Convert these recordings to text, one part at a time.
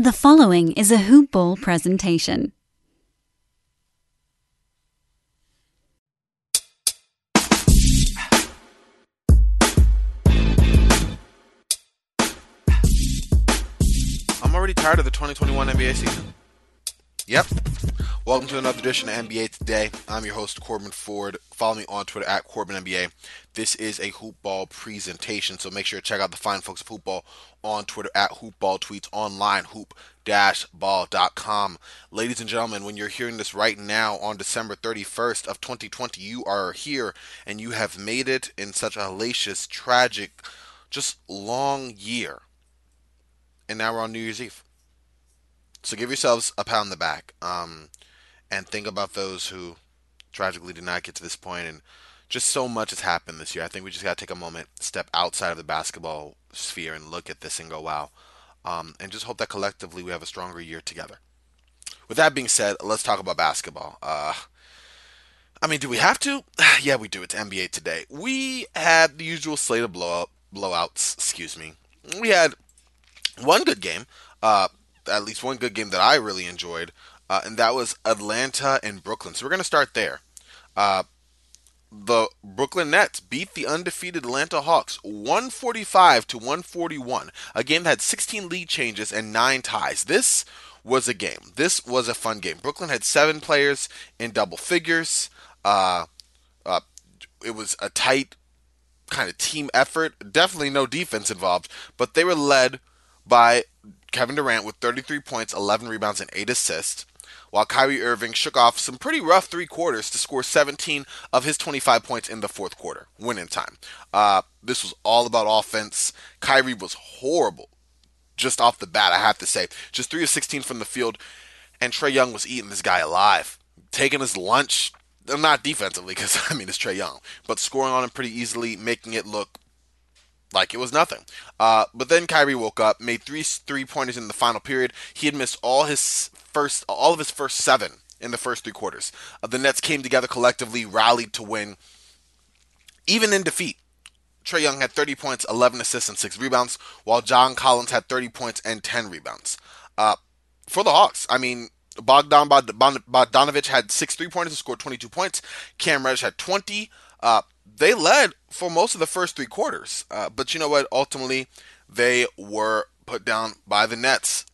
The following is a Hoop Ball presentation. I'm already tired of the 2021 NBA season. Yep. Welcome to another edition of NBA Today. I'm your host, Corbin Ford. Follow me on Twitter at CorbinNBA. This is a hoopball presentation, so make sure to check out the fine folks of hoopball on Twitter at hoopball tweets online, hoop-ball.com. Ladies and gentlemen, when you're hearing this right now on December 31st of 2020, you are here and you have made it in such a hellacious, tragic, just long year. And now we're on New Year's Eve. So give yourselves a pat on the back, um, and think about those who tragically did not get to this point. And just so much has happened this year. I think we just got to take a moment, step outside of the basketball sphere, and look at this and go, "Wow!" Um, and just hope that collectively we have a stronger year together. With that being said, let's talk about basketball. Uh, I mean, do we have to? yeah, we do. It's NBA today. We had the usual slate of blowout blowouts. Excuse me. We had one good game. Uh, at least one good game that I really enjoyed, uh, and that was Atlanta and Brooklyn. So we're going to start there. Uh, the Brooklyn Nets beat the undefeated Atlanta Hawks 145 to 141. A game that had 16 lead changes and nine ties. This was a game. This was a fun game. Brooklyn had seven players in double figures. Uh, uh, it was a tight kind of team effort. Definitely no defense involved, but they were led by Kevin Durant with 33 points, 11 rebounds, and 8 assists, while Kyrie Irving shook off some pretty rough three quarters to score 17 of his 25 points in the fourth quarter, winning time. Uh, this was all about offense. Kyrie was horrible just off the bat, I have to say. Just 3 of 16 from the field, and Trae Young was eating this guy alive, taking his lunch. Not defensively, because I mean it's Trae Young, but scoring on him pretty easily, making it look like it was nothing. Uh, but then Kyrie woke up, made three three pointers in the final period. He had missed all his first, all of his first seven in the first three quarters. Uh, the Nets came together collectively, rallied to win, even in defeat. Trae Young had 30 points, 11 assists, and 6 rebounds, while John Collins had 30 points and 10 rebounds. Uh, for the Hawks, I mean, Bogdan Bogdanovic had six three pointers and scored 22 points. Cam Reddish had 20. They led for most of the first three quarters. Uh, but you know what? Ultimately, they were put down by the Nets.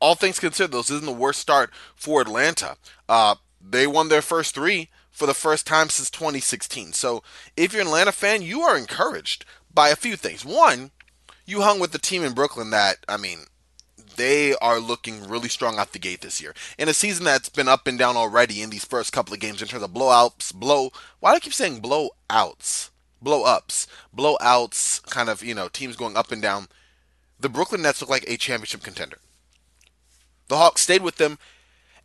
All things considered, this isn't the worst start for Atlanta. Uh, they won their first three for the first time since 2016. So if you're an Atlanta fan, you are encouraged by a few things. One, you hung with the team in Brooklyn that, I mean, they are looking really strong out the gate this year. In a season that's been up and down already in these first couple of games in terms of blowouts, blow. Why do I keep saying blowouts? Blow ups, blowouts, kind of, you know, teams going up and down. The Brooklyn Nets look like a championship contender. The Hawks stayed with them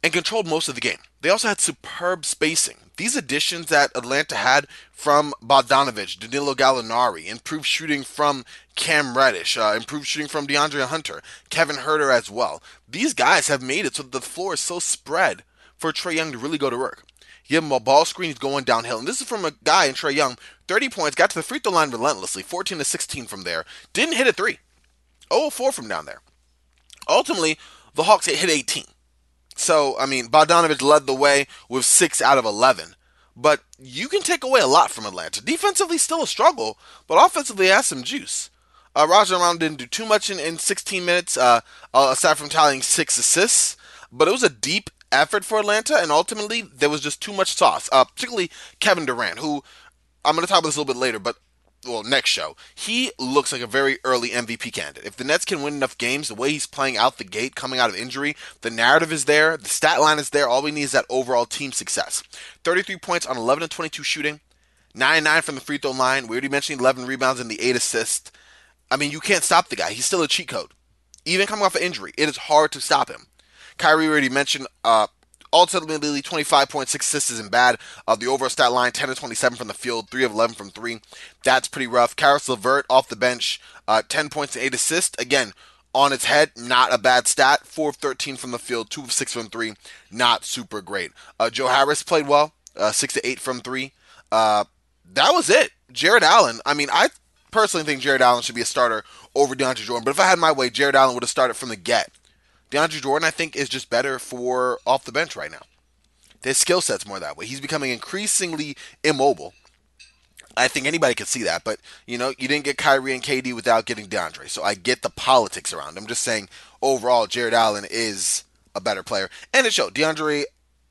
and controlled most of the game. They also had superb spacing. These additions that Atlanta had from Bogdanovic, Danilo Gallinari, improved shooting from Cam Reddish, uh, improved shooting from DeAndre Hunter, Kevin Huerter as well. These guys have made it so that the floor is so spread for Trae Young to really go to work. Give him a ball screen, he's going downhill. And this is from a guy in Trae Young, 30 points, got to the free throw line relentlessly, 14 to 16 from there. Didn't hit a three. 0 4 from down there. Ultimately, the Hawks hit 18. So, I mean, Bogdanovic led the way with 6 out of 11. But you can take away a lot from Atlanta. Defensively, still a struggle, but offensively, has some juice. Uh, Rajon didn't do too much in, in 16 minutes, uh, uh, aside from tallying six assists. But it was a deep effort for Atlanta, and ultimately, there was just too much sauce. Uh, particularly Kevin Durant, who I'm going to talk about this a little bit later, but well, next show, he looks like a very early MVP candidate. If the Nets can win enough games, the way he's playing out the gate, coming out of injury, the narrative is there, the stat line is there. All we need is that overall team success. 33 points on 11 and 22 shooting, 9 9 from the free throw line. We already mentioned 11 rebounds and the 8 assists. I mean, you can't stop the guy. He's still a cheat code. Even coming off an injury, it is hard to stop him. Kyrie already mentioned uh, Ultimately, 25.6 assists isn't bad. Uh, the overall stat line, 10 to 27 from the field, 3 of 11 from 3. That's pretty rough. Caris LeVert off the bench, uh, 10 points and 8 assists. Again, on its head, not a bad stat. 4 of 13 from the field, 2 of 6 from 3. Not super great. Uh, Joe Harris played well, uh, 6 to 8 from 3. Uh, that was it. Jarrett Allen, I mean, I personally think Jarrett Allen should be a starter over DeAndre Jordan, but if I had my way, Jarrett Allen would have started from the get DeAndre Jordan, I think, is just better for off the bench right now. His skill set's more that way. He's becoming increasingly immobile. I think anybody could see that, but you know, you didn't get Kyrie and KD without getting DeAndre. So I get the politics around. I'm just saying overall, Jarrett Allen is a better player, and it showed. DeAndre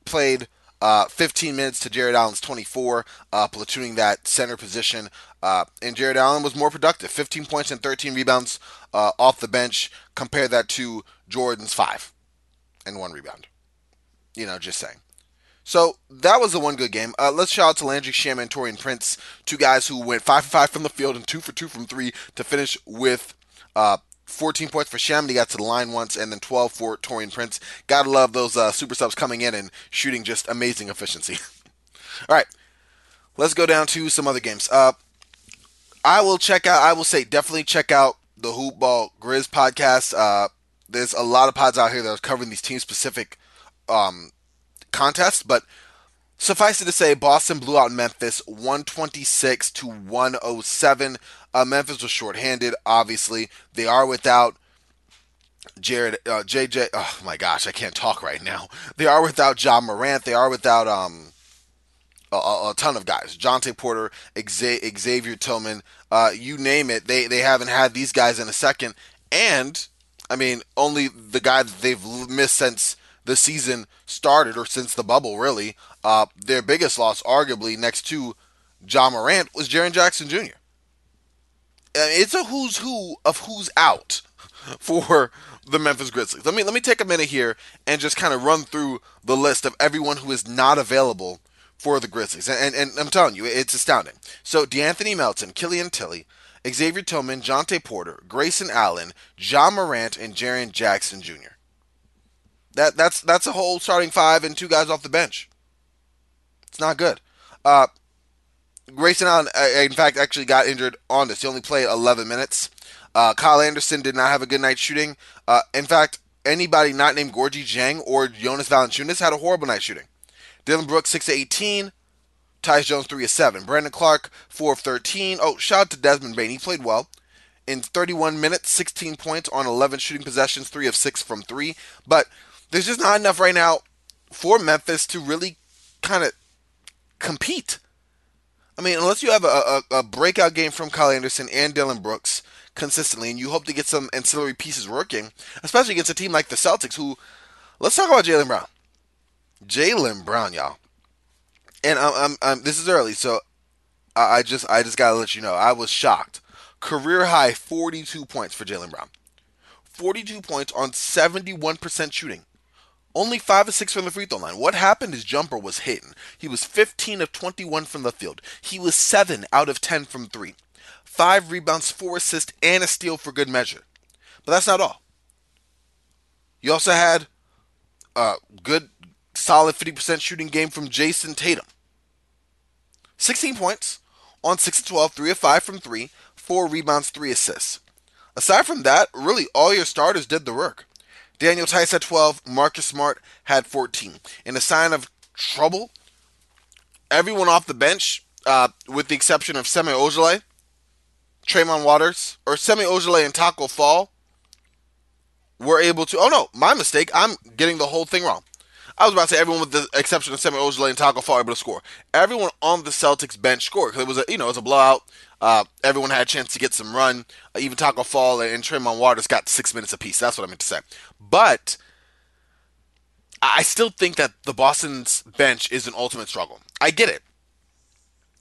played uh, 15 minutes to Jarrett Allen's 24, uh, platooning that center position. Uh, and Jarrett Allen was more productive 15 points and 13 rebounds uh, off the bench. Compare that to Jordan's five and one rebound. You know, just saying. So that was the one good game. Uh, let's shout out to Landry Shamet and Taurean Prince, two guys who went five for five from the field and two for two from three to finish with uh, 14 points for Shem. He got to the line once, and then 12 for Taurean Prince. Gotta love those uh, super subs coming in and shooting just amazing efficiency. All right, let's go down to some other games. Uh, I will check out. I will say definitely check out the Hoop Ball Grizz podcast. Uh, there's a lot of pods out here that are covering these team specific um, contests, but suffice it to say, Boston blew out Memphis 126 to 107. Uh, Memphis was shorthanded, obviously. They are without Jared, uh, JJ. Oh my gosh, I can't talk right now. They are without Ja Morant. They are without um a, a ton of guys. Jontay Porter, Xavier Tillman, uh, you name it. They they haven't had these guys in a second. And I mean, only the guy that they've missed since the season started or since the bubble, really. Uh, their biggest loss, arguably, next to John Morant, was Jaren Jackson Jr it's a who's who of who's out for the Memphis Grizzlies. Let me let me take a minute here and just kind of run through the list of everyone who is not available for the Grizzlies. And, and, and I'm telling you, it's astounding. So DeAnthony Melton, Killian Tillie, Xavier Tillman, Jontay Porter, Grayson Allen, John Morant, and Jaren Jackson Jr. That that's that's a whole starting five and two guys off the bench. It's not good. Uh, Grayson Allen, uh, in fact, actually got injured on this. He only played 11 minutes. Uh, Kyle Anderson did not have a good night shooting. Uh, in fact, anybody not named Gorgui Dieng or Jonas Valanciunas had a horrible night shooting. Dillon Brooks, 6 to 18. Tyus Jones, 3 of 7. Brandon Clarke, 4 of 13. Oh, shout out to Desmond Bane. He played well. In 31 minutes, 16 points on 11 shooting possessions, 3 of 6 from 3. But there's just not enough right now for Memphis to really kind of compete. I mean, unless you have a, a, a breakout game from Kyle Anderson and Dillon Brooks consistently, and you hope to get some ancillary pieces working, especially against a team like the Celtics, who, let's talk about Jaylen Brown. Jaylen Brown, y'all. And I'm, I'm, I'm, this is early, so I, I just I just gotta let you know I was shocked. Career high 42 points for Jaylen Brown. 42 points on 71% shooting. Only 5 of 6 from the free throw line. What happened? His jumper was hitting. He was 15 of 21 from the field. He was 7 out of 10 from 3. 5 rebounds, 4 assists, and a steal for good measure. But that's not all. You also had a good, solid 50% shooting game from Jayson Tatum. 16 points on 6 of 12, 3 of 5 from 3, 4 rebounds, 3 assists. Aside from that, really all your starters did the work. Daniel Theis had 12. Marcus Smart had 14. In a sign of trouble, everyone off the bench, uh, with the exception of Semi Ojeleye, Tremont Waters, or Semi Ojeleye and Taco Fall, were able to. Oh no, my mistake. I'm getting the whole thing wrong. I was about to say everyone with the exception of Semi Ojeleye and Taco Fall able to score. Everyone on the Celtics bench scored because it was a you know it was a blowout. Uh, everyone had a chance to get some run. Uh, even Taco Fall and, and Waters got six minutes apiece. That's what I meant to say. But I still think that the Boston's bench is an ultimate struggle. I get it.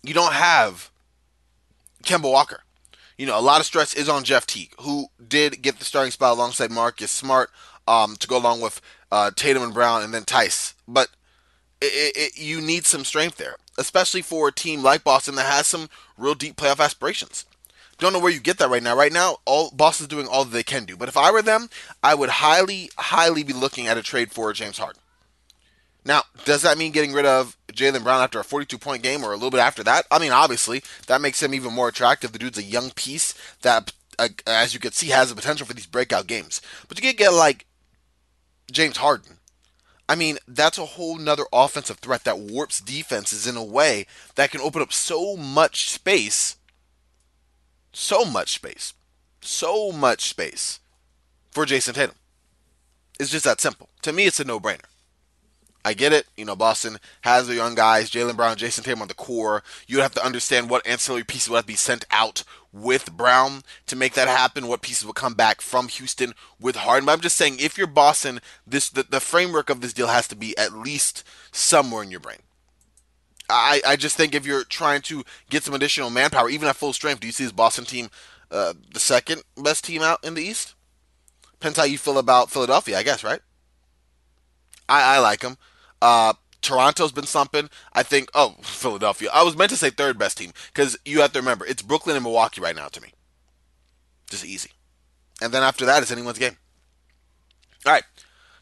You don't have Kemba Walker. You know, a lot of stress is on Jeff Teague, who did get the starting spot alongside Marcus Smart um, to go along with uh, Tatum and Brown and then Theis. But it, it, you need some strength there, especially for a team like Boston that has some real deep playoff aspirations. Don't know where you get that right now. Right now, all Boston's doing all they can do. But if I were them, I would highly, highly be looking at a trade for James Harden. Now, does that mean getting rid of Jaylen Brown after a 42 point game or a little bit after that? I mean, obviously, that makes him even more attractive. The dude's a young piece that, uh, as you can see, has the potential for these breakout games. But you get get like James Harden. I mean, that's a whole nother offensive threat that warps defenses in a way that can open up so much space so much space, so much space for Jayson Tatum. It's just that simple. To me, it's a no brainer. I get it. You know, Boston has the young guys, Jaylen Brown, Jayson Tatum on the core. You'd have to understand what ancillary pieces would have to be sent out with Brown to make that happen. What pieces would come back from Houston with Harden. But I'm just saying, if you're Boston, this the, the framework of this deal has to be at least somewhere in your brain. I, I just think if you're trying to get some additional manpower, even at full strength, do you see this Boston team uh, the second best team out in the East? Depends how you feel about Philadelphia, I guess, right? I, I like them. Uh, Toronto's been slumping. I think. Oh, Philadelphia. I was meant to say third best team because you have to remember it's Brooklyn and Milwaukee right now to me. Just easy. And then after that, it's anyone's game. All right.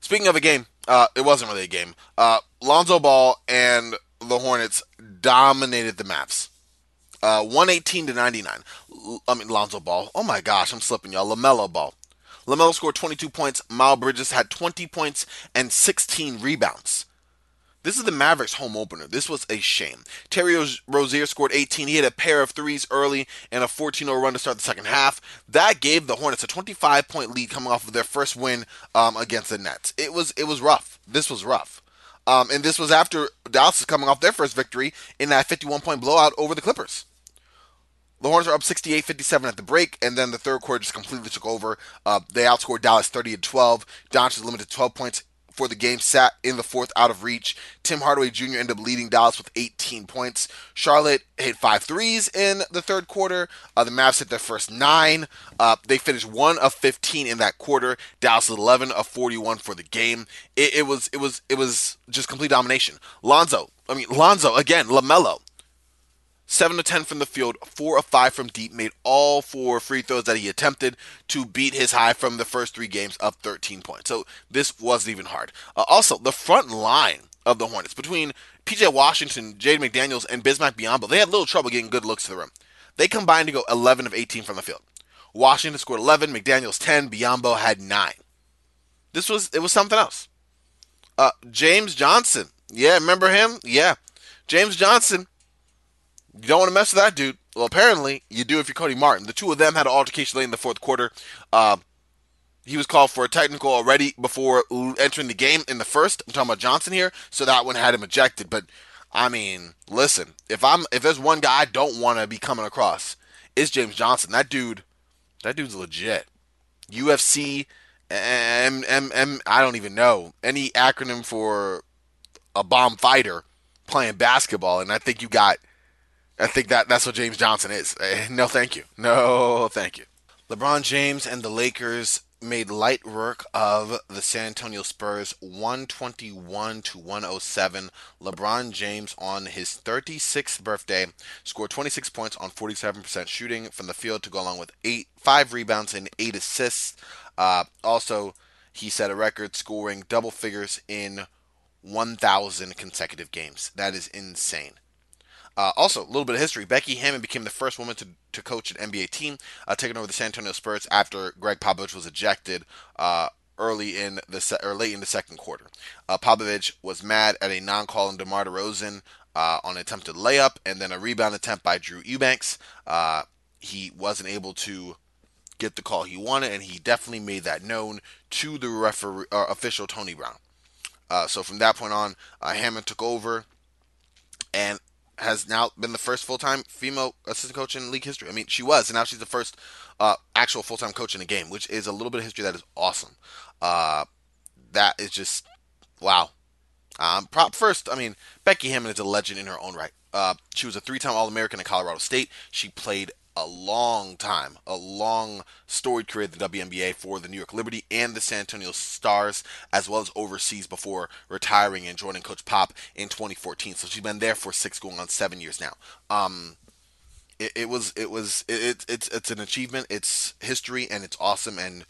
Speaking of a game, uh, it wasn't really a game. Uh, Lonzo Ball and the Hornets dominated the Mavs. Uh, 118 to 99. I mean, Lonzo Ball. Oh my gosh, I'm slipping, y'all. LaMelo Ball. LaMelo scored 22 points. Miles Bridges had 20 points and 16 rebounds. This is the Mavericks home opener. This was a shame. Terry Rozier scored 18. He had a pair of threes early and a 14 0 run to start the second half. That gave the Hornets a 25 point lead coming off of their first win um, against the Nets. It was it was rough. This was rough. Um, and this was after Dallas is coming off their first victory in that 51 point blowout over the Clippers. The Hornets are up 68 57 at the break, and then the third quarter just completely took over. Uh, they outscored Dallas 30 12. Doncic limited 12 points for the game sat in the fourth out of reach. Tim Hardaway Jr. ended up leading Dallas with 18 points. Charlotte hit five threes in the third quarter. Uh, the Mavs hit their first nine. Uh, they finished one of 15 in that quarter. Dallas 11 of 41 for the game. It, it was it was it was just complete domination. Lonzo, I mean Lonzo again. Lamelo 7 to 10 from the field, 4 of 5 from deep, made all four free throws that he attempted to beat his high from the first three games of 13 points. So this wasn't even hard. Uh, also, the front line of the Hornets between PJ Washington, Jalen McDaniels, and Bismack Biyombo, they had little trouble getting good looks to the rim. They combined to go 11 of 18 from the field. Washington scored 11, McDaniels 10, Biyombo had 9. This was it was something else. Uh, James Johnson. Yeah, remember him? Yeah. James Johnson you don't want to mess with that dude. Well, apparently you do if you're Cody Martin. The two of them had an altercation late in the fourth quarter. Uh, he was called for a technical already before entering the game in the first. I'm talking about Johnson here, so that one had him ejected. But I mean, listen, if I'm if there's one guy I don't want to be coming across, it's James Johnson. That dude, that dude's legit. UFC, M M M. I don't even know any acronym for a bomb fighter playing basketball, and I think you got I think that that's what James Johnson is. Eh, no, thank you. No, thank you. LeBron James and the Lakers made light work of the San Antonio Spurs 121 to 107. LeBron James on his 36th birthday scored 26 points on 47% shooting from the field to go along with eight, five rebounds and eight assists. Uh, also, he set a record scoring double figures in 1,000 consecutive games. That is insane. Uh, also, a little bit of history. Becky Hammon became the first woman to, to coach an NBA team, uh, taking over the San Antonio Spurs after Gregg Popovich was ejected uh, early in the se- or late in the second quarter. Uh, Popovich was mad at a non-call on DeMar DeRozan uh, on an attempted layup and then a rebound attempt by Drew Eubanks. Uh, he wasn't able to get the call he wanted, and he definitely made that known to the referee official Tony Brown. so from that point on, Hammon took over, and has now been the first full time female assistant coach in league history. I mean, she was, and now she's the first uh, actual full time coach in a game, which is a little bit of history that is awesome. Uh, that is just wow. Um, prop first, I mean, Becky Hammon is a legend in her own right. Uh, she was a three time All American at Colorado State. She played a long time, a long storied career at the WNBA for the New York Liberty and the San Antonio Stars, as well as overseas before retiring and joining Coach Pop in 2014. So she's been there for six, going on seven years now. Um, it, it was, it was, it, it, it's, it's an achievement. It's history, and it's awesome. And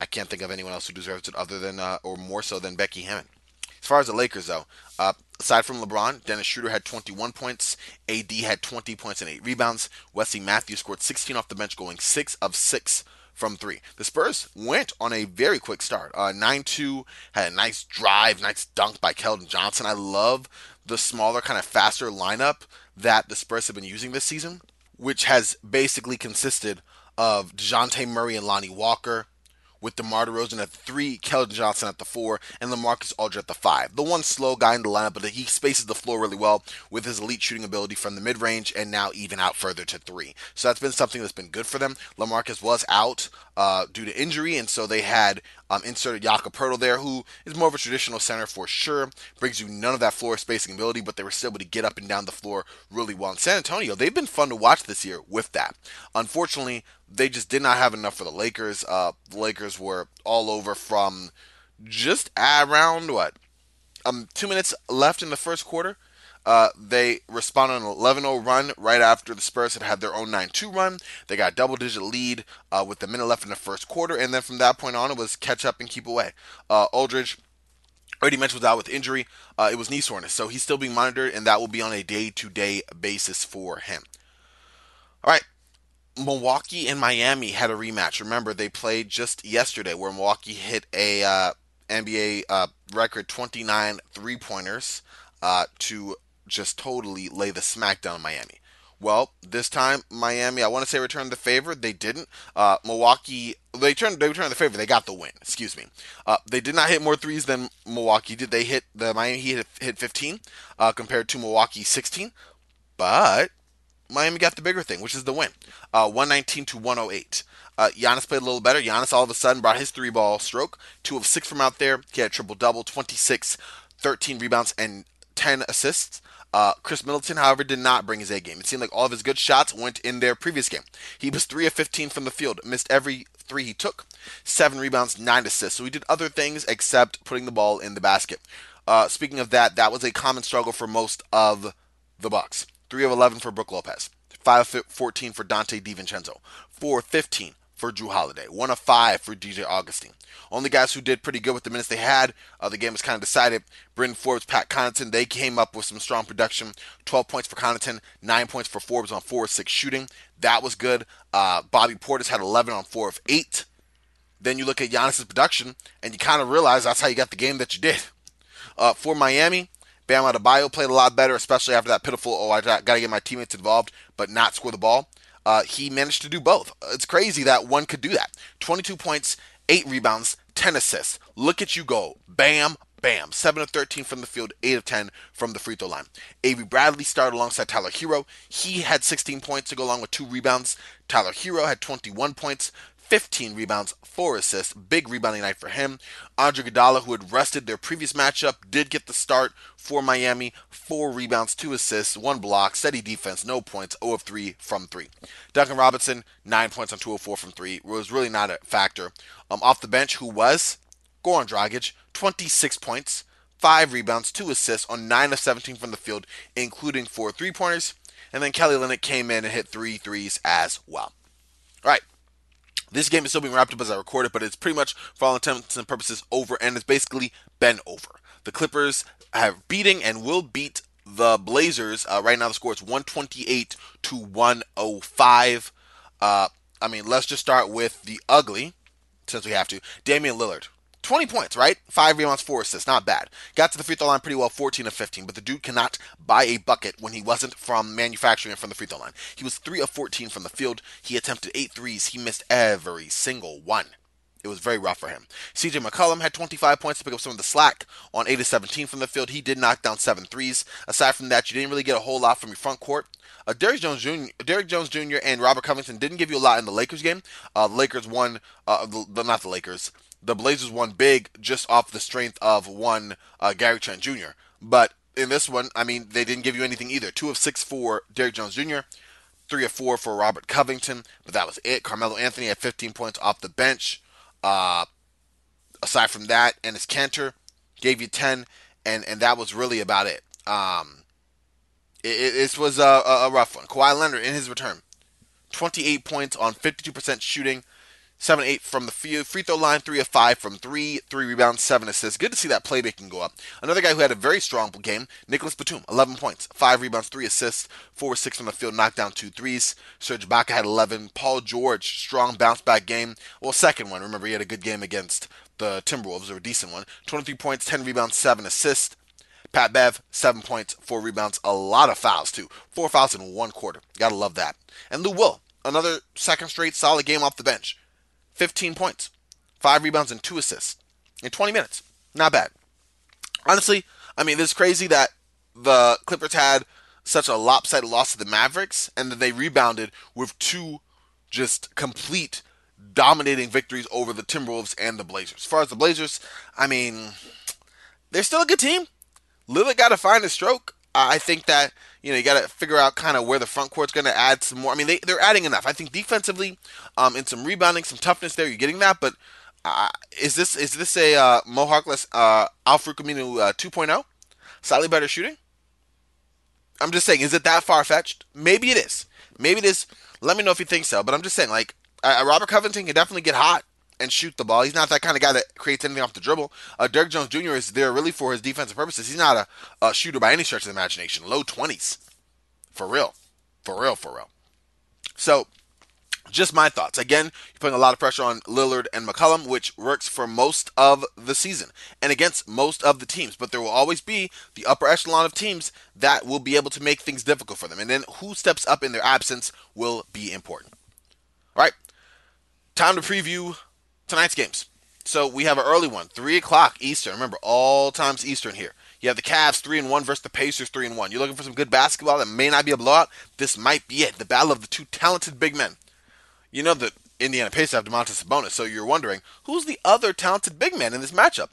I can't think of anyone else who deserves it other than, uh, or more so than Becky Hammon. As far as the Lakers, though, uh, aside from LeBron, Dennis Schroeder had 21 points. AD had 20 points and 8 rebounds. Wesley Matthews scored 16 off the bench, going 6 of 6 from 3. The Spurs went on a very quick start. Uh, 9 uh, 2, had a nice drive, nice dunk by Keldon Johnson. I love the smaller, kind of faster lineup that the Spurs have been using this season, which has basically consisted of DeJounte Murray and Lonnie Walker with DeMar DeRozan at the three, Keldon Johnson at the four, and LaMarcus Aldridge at the five. The one slow guy in the lineup, but he spaces the floor really well with his elite shooting ability from the mid range and now even out further to three. So that's been something that's been good for them. LaMarcus was out uh, due to injury, and so they had um, inserted Jakob Poeltl there, who is more of a traditional center for sure. Brings you none of that floor spacing ability, but they were still able to get up and down the floor really well. In San Antonio, they've been fun to watch this year with that. Unfortunately, they just did not have enough for the Lakers. Uh, the Lakers were all over from just around what um two minutes left in the first quarter. Uh, they responded on an 11-0 run right after the Spurs had had their own 9-2 run. They got a double-digit lead uh, with a minute left in the first quarter, and then from that point on, it was catch up and keep away. Uh, Aldridge already mentioned was out with injury. Uh, it was knee soreness, so he's still being monitored, and that will be on a day-to-day basis for him. All right, Milwaukee and Miami had a rematch. Remember, they played just yesterday where Milwaukee hit a uh, NBA uh, record 29 three pointers uh, to just totally lay the smackdown Miami. Well, this time Miami, I want to say returned the favor. They didn't. Uh, Milwaukee, they turned they returned the favor. They got the win. Excuse me. Uh, they did not hit more threes than Milwaukee did. They hit the Miami hit, hit 15 uh, compared to Milwaukee 16, but Miami got the bigger thing, which is the win, uh, 119 to 108. Uh, Giannis played a little better. Giannis all of a sudden brought his three ball stroke, two of six from out there. He had triple double, 26, 13 rebounds, and 10 assists. Uh, Khris Middleton, however, did not bring his A game. It seemed like all of his good shots went in their previous game. He was 3 of 15 from the field, missed every three he took, 7 rebounds, 9 assists. So he did other things except putting the ball in the basket. Uh, speaking of that, that was a common struggle for most of the Bucks. 3 of 11 for Brook Lopez, 5 of 14 for Donte DiVincenzo, 4 of 15 for Jrue Holiday, 1 of 5 for DJ Augustin. Only guys who did pretty good with the minutes they had, uh, the game was kind of decided. Bryn Forbes, Pat Connaughton, they came up with some strong production. 12 points for Connaughton, 9 points for Forbes on 4 of 6 shooting. That was good. Uh, Bobby Portis had 11 on 4 of 8. Then you look at Giannis's production, and you kind of realize that's how you got the game that you did. Uh, for Miami, Bam Adebayo played a lot better, especially after that pitiful, oh, I got to get my teammates involved, but not score the ball. Uh, he managed to do both. It's crazy that one could do that. 22 points, 8 rebounds, 10 assists. Look at you go. Bam, bam. 7 of 13 from the field, 8 of 10 from the free throw line. Avery Bradley started alongside Tyler Herro. He had 16 points to go along with 2 rebounds. Tyler Herro had 21 points, 15 rebounds, 4 assists. Big rebounding night for him. Andre Iguodala, who had rested their previous matchup, did get the start for Miami. 4 rebounds, 2 assists, 1 block, steady defense, no points, 0 of 3 from 3. Duncan Robinson, 9 points on 2 of 4 from 3. Was really not a factor. Um, off the bench, who was? Goran Dragic, 26 points, 5 rebounds, 2 assists on 9 of 17 from the field, including 4 three pointers. And then Kelly Olynyk came in and hit three threes as well. All right. This game is still being wrapped up as I record it, but it's pretty much, for all intents and purposes, over, and it's basically been over. The Clippers have beating and will beat the Blazers. Uh, right now, the score is 128 to 105. Uh, I mean, let's just start with the ugly, since we have to. Damian Lillard. 20 points, right? Five rebounds, four assists. Not bad. Got to the free throw line pretty well, 14 of 15, but the dude cannot buy a bucket when he wasn't from manufacturing it from the free throw line. He was 3 of 14 from the field. He attempted eight threes. He missed every single one. It was very rough for him. CJ McCollum had 25 points to pick up some of the slack on 8 of 17 from the field. He did knock down seven threes. Aside from that, you didn't really get a whole lot from your front court. Uh, Derrick Jones Jr. Derrick Jones Jr. and Robert Covington didn't give you a lot in the Lakers game. Uh, the Lakers won, uh, the, not the Lakers the Blazers won big just off the strength of one uh, Gary Trent Jr. But in this one, I mean, they didn't give you anything either. Two of six for Derrick Jones Jr., three of four for Robert Covington, but that was it. Carmelo Anthony had 15 points off the bench. Uh, aside from that, and Enes Kanter gave you 10, and, and that was really about it. Um, it this was a, a rough one. Kawhi Leonard in his return, 28 points on 52% shooting. 7 8 from the free throw line, 3 of 5 from 3, 3 rebounds, 7 assists. Good to see that playmaking go up. Another guy who had a very strong game, Nicolas Batum, 11 points, 5 rebounds, 3 assists, 4 6 from the field, knocked down 2 threes. Serge Ibaka had 11. Paul George, strong bounce back game. Well, second one. Remember, he had a good game against the Timberwolves, or a decent one. 23 points, 10 rebounds, 7 assists. Pat Bev, 7 points, 4 rebounds, a lot of fouls, too. 4 fouls in one quarter. Gotta love that. And Lou Will, another second straight solid game off the bench. 15 points, five rebounds, and two assists in 20 minutes. Not bad. Honestly, I mean, is crazy that the Clippers had such a lopsided loss to the Mavericks and that they rebounded with two just complete dominating victories over the Timberwolves and the Blazers. As far as the Blazers, I mean, they're still a good team. Lillard got to find a stroke. I think that you know you got to figure out kind of where the front court's going to add some more. I mean, they they're adding enough. I think defensively, um, in some rebounding, some toughness there, you're getting that. But uh, is this is this a uh, Mo Harkless uh, Al-Farouq Aminu uh, 2.0? Slightly better shooting. I'm just saying, is it that far fetched? Maybe it is. Maybe it is. Let me know if you think so. But I'm just saying, like uh, Robert Covington can definitely get hot and shoot the ball. He's not that kind of guy that creates anything off the dribble. Uh, Derrick Jones Jr. is there really for his defensive purposes. He's not a, a shooter by any stretch of the imagination. Low 20s. For real. For real, for real. So, just my thoughts. Again, you're putting a lot of pressure on Lillard and McCollum, which works for most of the season and against most of the teams. But there will always be the upper echelon of teams that will be able to make things difficult for them. And then who steps up in their absence will be important. All right, time to preview tonight's games. So we have an early one, three o'clock Eastern. Remember, all times Eastern here. You have the Cavs three and one versus the Pacers three and one. You're looking for some good basketball that may not be a blowout. This might be it. The battle of the two talented big men. You know that Indiana Pacers have Domantas Sabonis, so you're wondering who's the other talented big man in this matchup.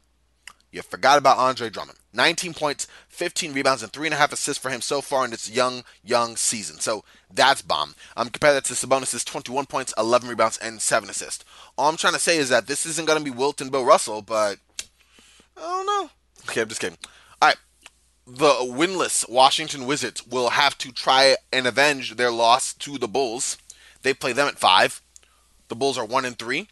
You forgot about Andre Drummond. 19 points, 15 rebounds, and three and a half assists for him so far in this young, young season. So that's bomb. Um, compare that to Sabonis' 21 points, 11 rebounds, and seven assists. All I'm trying to say is that this isn't going to be Wilt and Bill Russell, but I don't know. Okay, I'm just kidding. All right, the winless Washington Wizards will have to try and avenge their loss to the Bulls. They play them at five. The Bulls are one and three.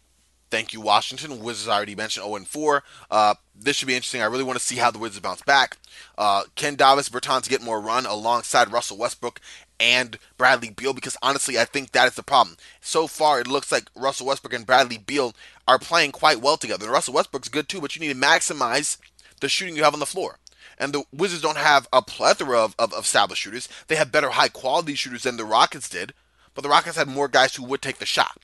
Thank you, Washington. Wizards I already mentioned 0 4. Uh, this should be interesting. I really want to see how the Wizards bounce back. Uh, can Davis Bertans get more run alongside Russell Westbrook and Bradley Beal? Because honestly, I think that is the problem. So far, it looks like Russell Westbrook and Bradley Beal are playing quite well together. And Russell Westbrook's good too, but you need to maximize the shooting you have on the floor. And the Wizards don't have a plethora of, of, of established shooters. They have better high quality shooters than the Rockets did, but the Rockets had more guys who would take the shot.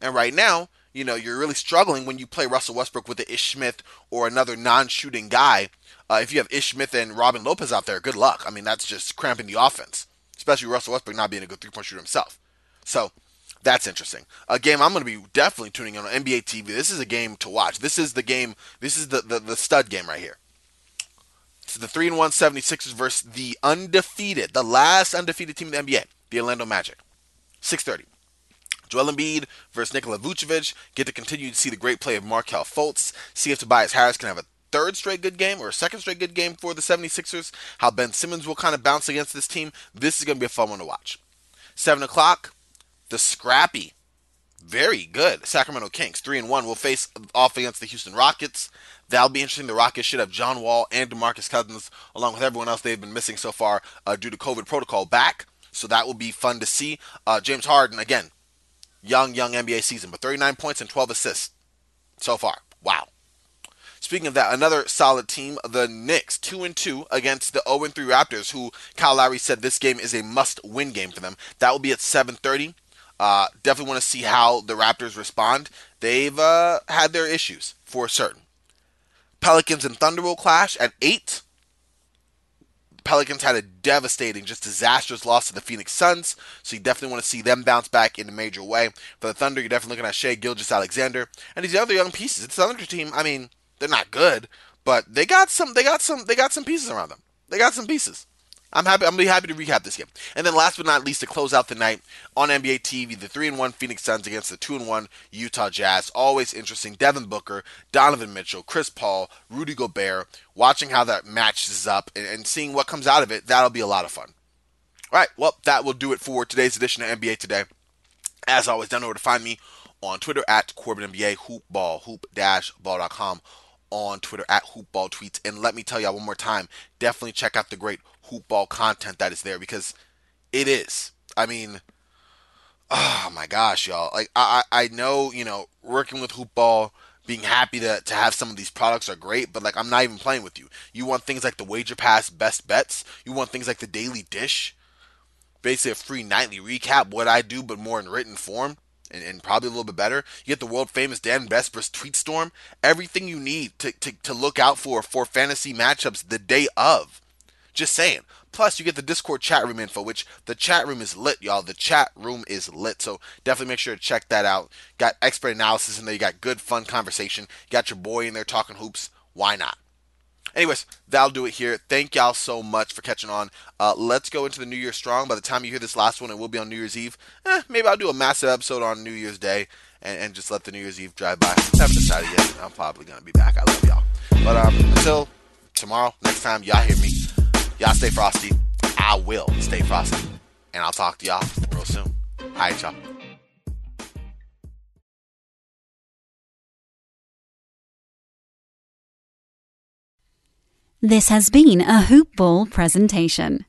And right now, you know, you're really struggling when you play Russell Westbrook with the Ish Smith or another non-shooting guy. Uh, if you have Ish Smith and Robin Lopez out there, good luck. I mean, that's just cramping the offense, especially Russell Westbrook not being a good three-point shooter himself. So that's interesting. A game I'm going to be definitely tuning in on NBA TV. This is a game to watch. This is the game. This is the the, the stud game right here. It's the 3 and 1 76ers versus the undefeated, the last undefeated team in the NBA, the Orlando Magic. 6:30. Joel Embiid versus Nikola Vucevic. Get to continue to see the great play of Markelle Fultz. See if Tobias Harris can have a third straight good game or a second straight good game for the 76ers. How Ben Simmons will kind of bounce against this team. This is going to be a fun one to watch. 7 o'clock, the scrappy, very good Sacramento Kings, 3 and 1, will face off against the Houston Rockets. That'll be interesting. The Rockets should have John Wall and DeMarcus Cousins, along with everyone else they've been missing so far uh, due to COVID protocol, back. So that will be fun to see. Uh, James Harden, again, young, young NBA season, but 39 points and 12 assists so far. Wow. Speaking of that, another solid team, the Knicks, two and two against the 0 3 Raptors, who Kyle Lowry said this game is a must-win game for them. That will be at 7:30. Uh, definitely want to see how the Raptors respond. They've uh, had their issues for certain. Pelicans and Thunder will clash at eight. Pelicans had a devastating, just disastrous loss to the Phoenix Suns, so you definitely want to see them bounce back in a major way. For the Thunder, you're definitely looking at Shai Gilgeous-Alexander and these other young pieces. The Thunder team. I mean, they're not good, but they got some. They got some. They got some pieces around them. They got some pieces. I'm happy. I'm be happy to recap this game. And then last but not least, to close out the night on NBA TV, the three and one Phoenix Suns against the two and one Utah Jazz. Always interesting. Devin Booker, Donovan Mitchell, Chris Paul, Rudy Gobert. Watching how that matches up and, and seeing what comes out of it, that'll be a lot of fun. All right. Well, that will do it for today's edition of NBA Today. As always, don't know where to find me on Twitter at Corbin NBA, hoopball, hoop-ball.com on Twitter at hoopball tweets. And let me tell y'all one more time, definitely check out the great hoopball content that is there because it is. I mean, ah, oh my gosh, y'all. Like I I know, you know, working with hoopball, being happy to, to have some of these products are great, but like I'm not even playing with you. You want things like the Wager Pass best bets. You want things like the Daily Dish. Basically a free nightly recap, what I do, but more in written form. and, and, probably a little bit better. You get the world famous Dan Besbris tweet storm. Everything you need to, to, to look out for for fantasy matchups the day of. Just saying. Plus, you get the Discord chat room info, which the chat room is lit, y'all. The chat room is lit. So definitely make sure to check that out. Got expert analysis in there. You got good, fun conversation. You got your boy in there talking hoops. Why not? Anyways, that'll do it here. Thank y'all so much for catching on. Uh, let's go into the New Year strong. By the time you hear this last one, it will be on New Year's Eve. Eh, maybe I'll do a massive episode on New Year's Day and, and just let the New Year's Eve drive by. I haven't decided yet. I'm probably gonna be back. I love y'all. But um, until tomorrow, next time y'all hear me, y'all stay frosty. I will stay frosty, and I'll talk to y'all real soon. All right, y'all. This has been a Hoop Ball presentation.